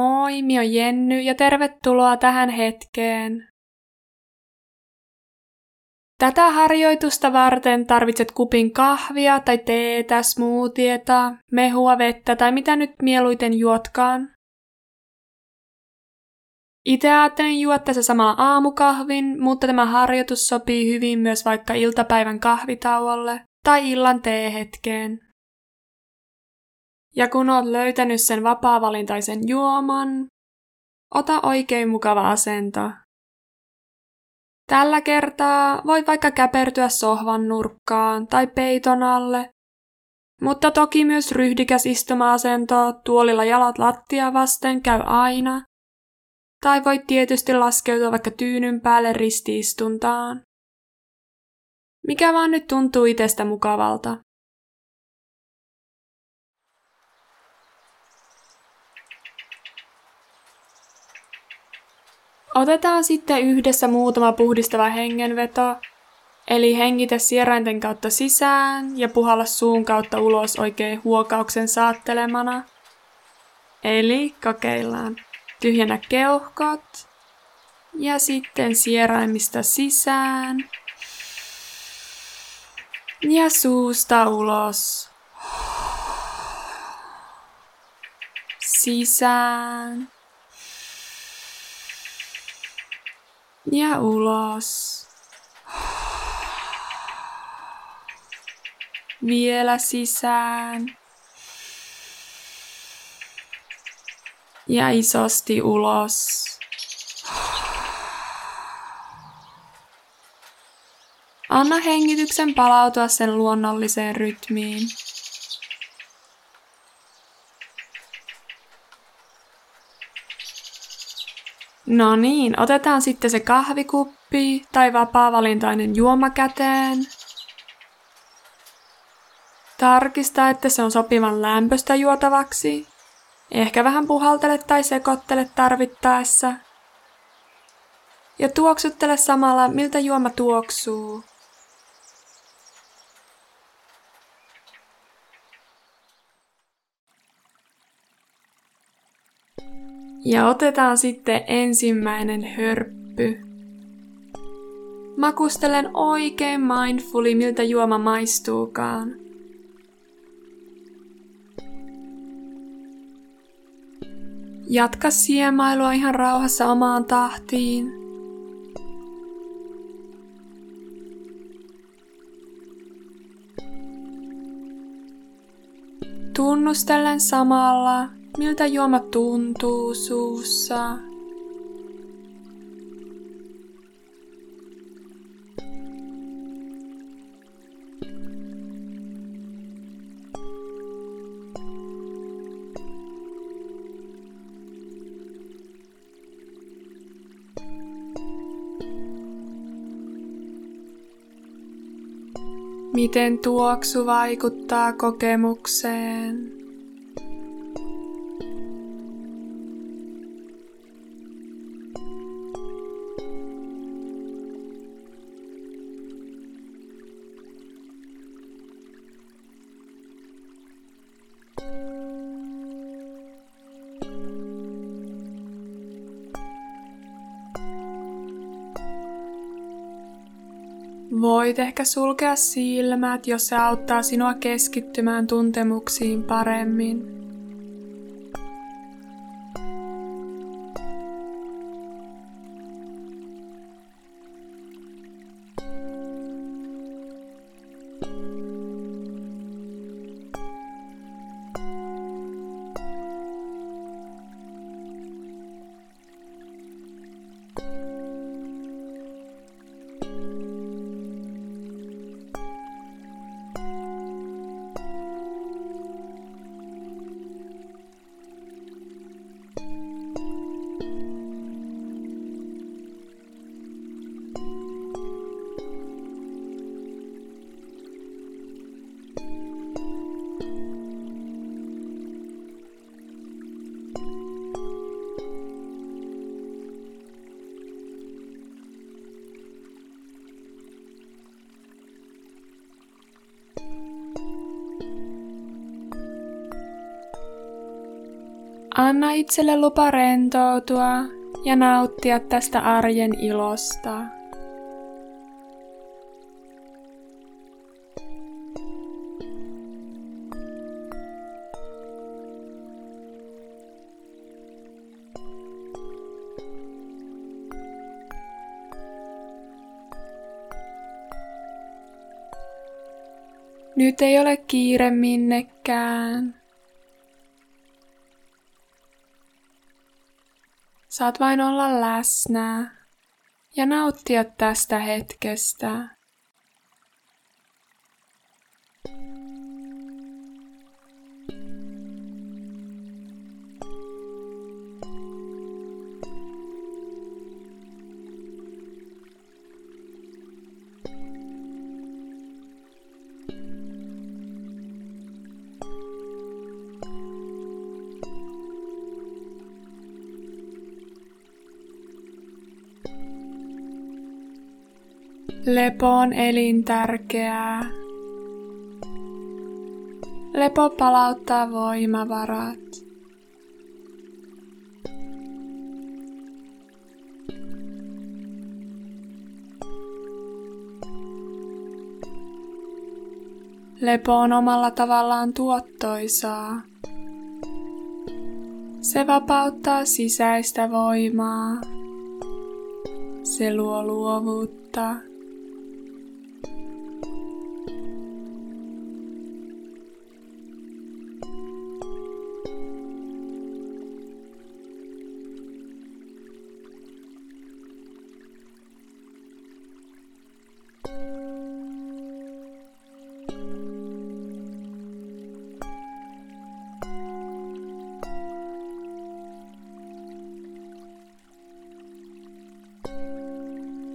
Moi, mi on Jenny ja tervetuloa tähän hetkeen. Tätä harjoitusta varten tarvitset kupin kahvia tai teetä, smoothieta, mehua, vettä tai mitä nyt mieluiten juotkaan. Itse ajattelin juoda tässä samalla aamukahvin, mutta tämä harjoitus sopii hyvin myös vaikka iltapäivän kahvitauolle tai illan teehetkeen. Ja kun olet löytänyt sen vapaa-valintaisen juoman, ota oikein mukava asento. Tällä kertaa voit vaikka käpertyä sohvan nurkkaan tai peiton alle, mutta toki myös ryhdikäs istuma-asento tuolilla jalat lattia vasten käy aina, tai voit tietysti laskeutua vaikka tyynyn päälle ristiistuntaan. Mikä vaan nyt tuntuu itsestä mukavalta. Otetaan sitten yhdessä muutama puhdistava hengenveto, eli hengitä sierainten kautta sisään ja puhalla suun kautta ulos oikein huokauksen saattelemana. Eli kokeillaan. Tyhjennä keuhkot ja sitten sieraimista sisään ja suusta ulos. Sisään ja ulos. Vielä sisään. Ja isosti ulos. Anna hengityksen palautua sen luonnolliseen rytmiin. No niin, otetaan sitten se kahvikuppi tai vapaa-valintainen juoma käteen. Tarkista, että se on sopivan lämpöstä juotavaksi. Ehkä vähän puhaltele tai sekoittele tarvittaessa. Ja tuoksuttele samalla, miltä juoma tuoksuu. Ja otetaan sitten ensimmäinen hörppy. Makustelen oikein mindfully, miltä juoma maistuukaan. Jatka siemailua ihan rauhassa omaan tahtiin. Tunnustellen samalla, Miltä juoma tuntuu suussa? Miten tuoksu vaikuttaa kokemukseen? Voit ehkä sulkea silmät, jos se auttaa sinua keskittymään tuntemuksiin paremmin. Anna itselle lupa rentoutua ja nauttia tästä arjen ilosta. Nyt ei ole kiire minnekään. Saat vain olla läsnä ja nauttia tästä hetkestä. Lepo on elintärkeää. Lepo palauttaa voimavarat. Lepo on omalla tavallaan tuottoisaa. Se vapauttaa sisäistä voimaa. Se luo luovuutta.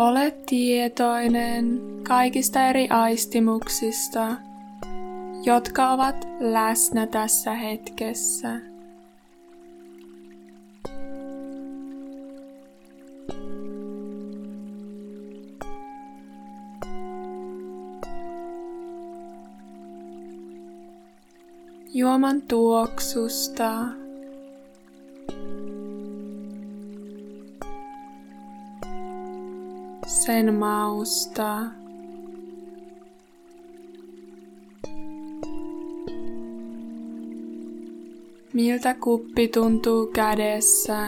Ole tietoinen kaikista eri aistimuksista, jotka ovat läsnä tässä hetkessä. Juoman tuoksusta sen mausta. Miltä kuppi tuntuu kädessä?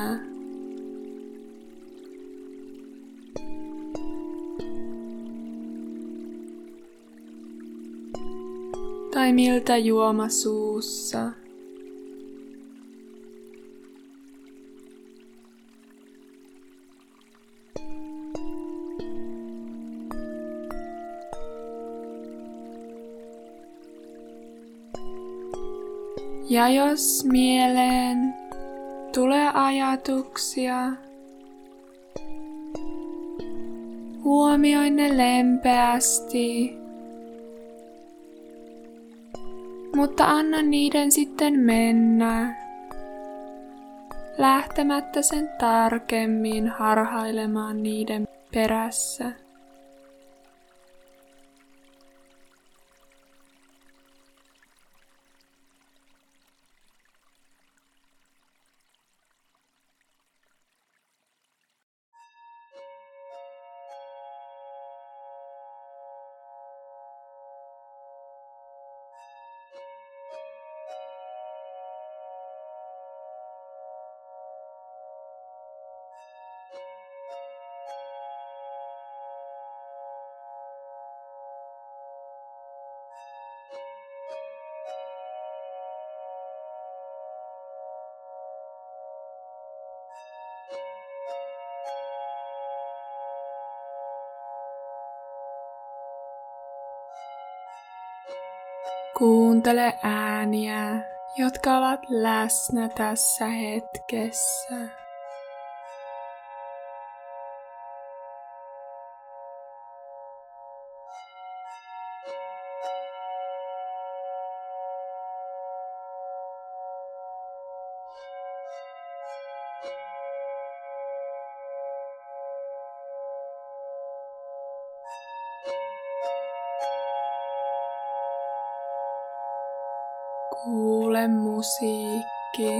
Tai miltä juoma suussa? Ja jos mieleen tulee ajatuksia, huomioi ne lempeästi, mutta anna niiden sitten mennä, lähtemättä sen tarkemmin harhailemaan niiden perässä. Kuuntele ääniä, jotka ovat läsnä tässä hetkessä. Kuule musiikki.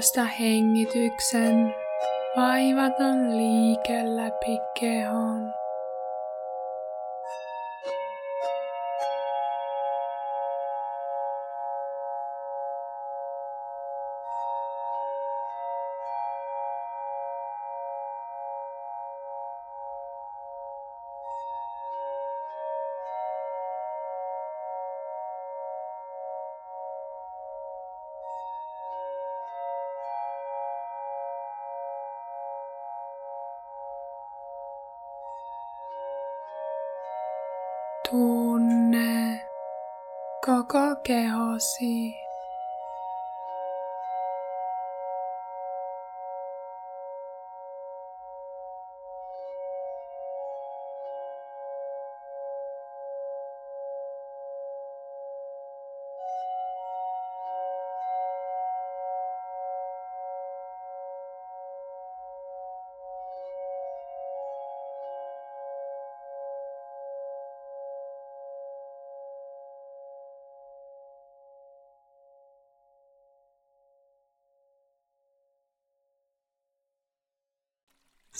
Tiedosta hengityksen vaivaton liike läpi kehon. Tunne koko kehosi.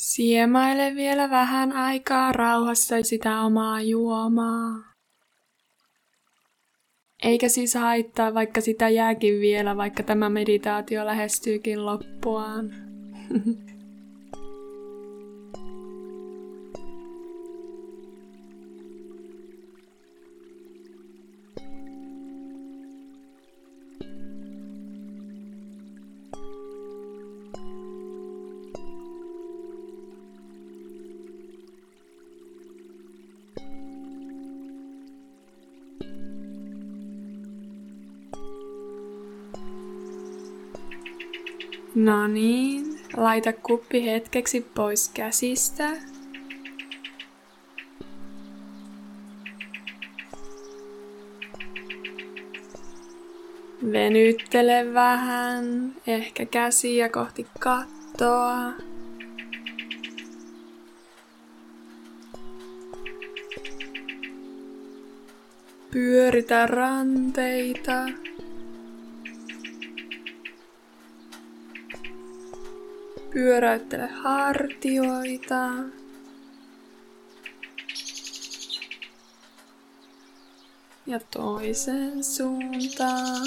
Siemaile vielä vähän aikaa rauhassa sitä omaa juomaa. Eikä siis haittaa, vaikka sitä jääkin vielä, vaikka tämä meditaatio lähestyykin loppuaan. No niin, laita kuppi hetkeksi pois käsistä. Venyttele vähän, ehkä käsiä kohti kattoa. Pyöritä ranteita. Pyöräyttele hartioita. Ja toiseen suuntaan.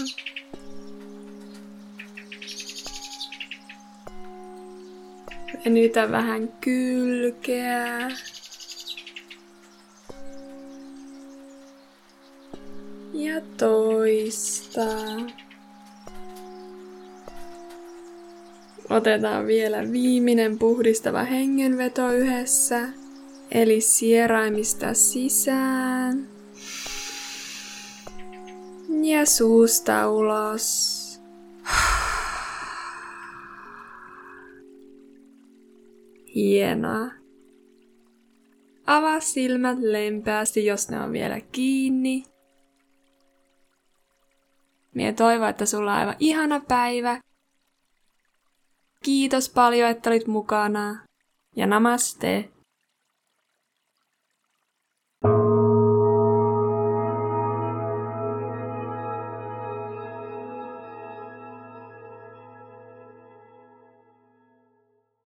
Venytä vähän kylkeä. Ja toista. Otetaan vielä viimeinen puhdistava hengenveto yhdessä. Eli sieraimista sisään. Ja suusta ulos. Hienoa. Avaa silmät lempeästi, jos ne on vielä kiinni. Mie toivon, että sulla on aivan ihana päivä Kiitos paljon, että olit mukana. Ja namaste.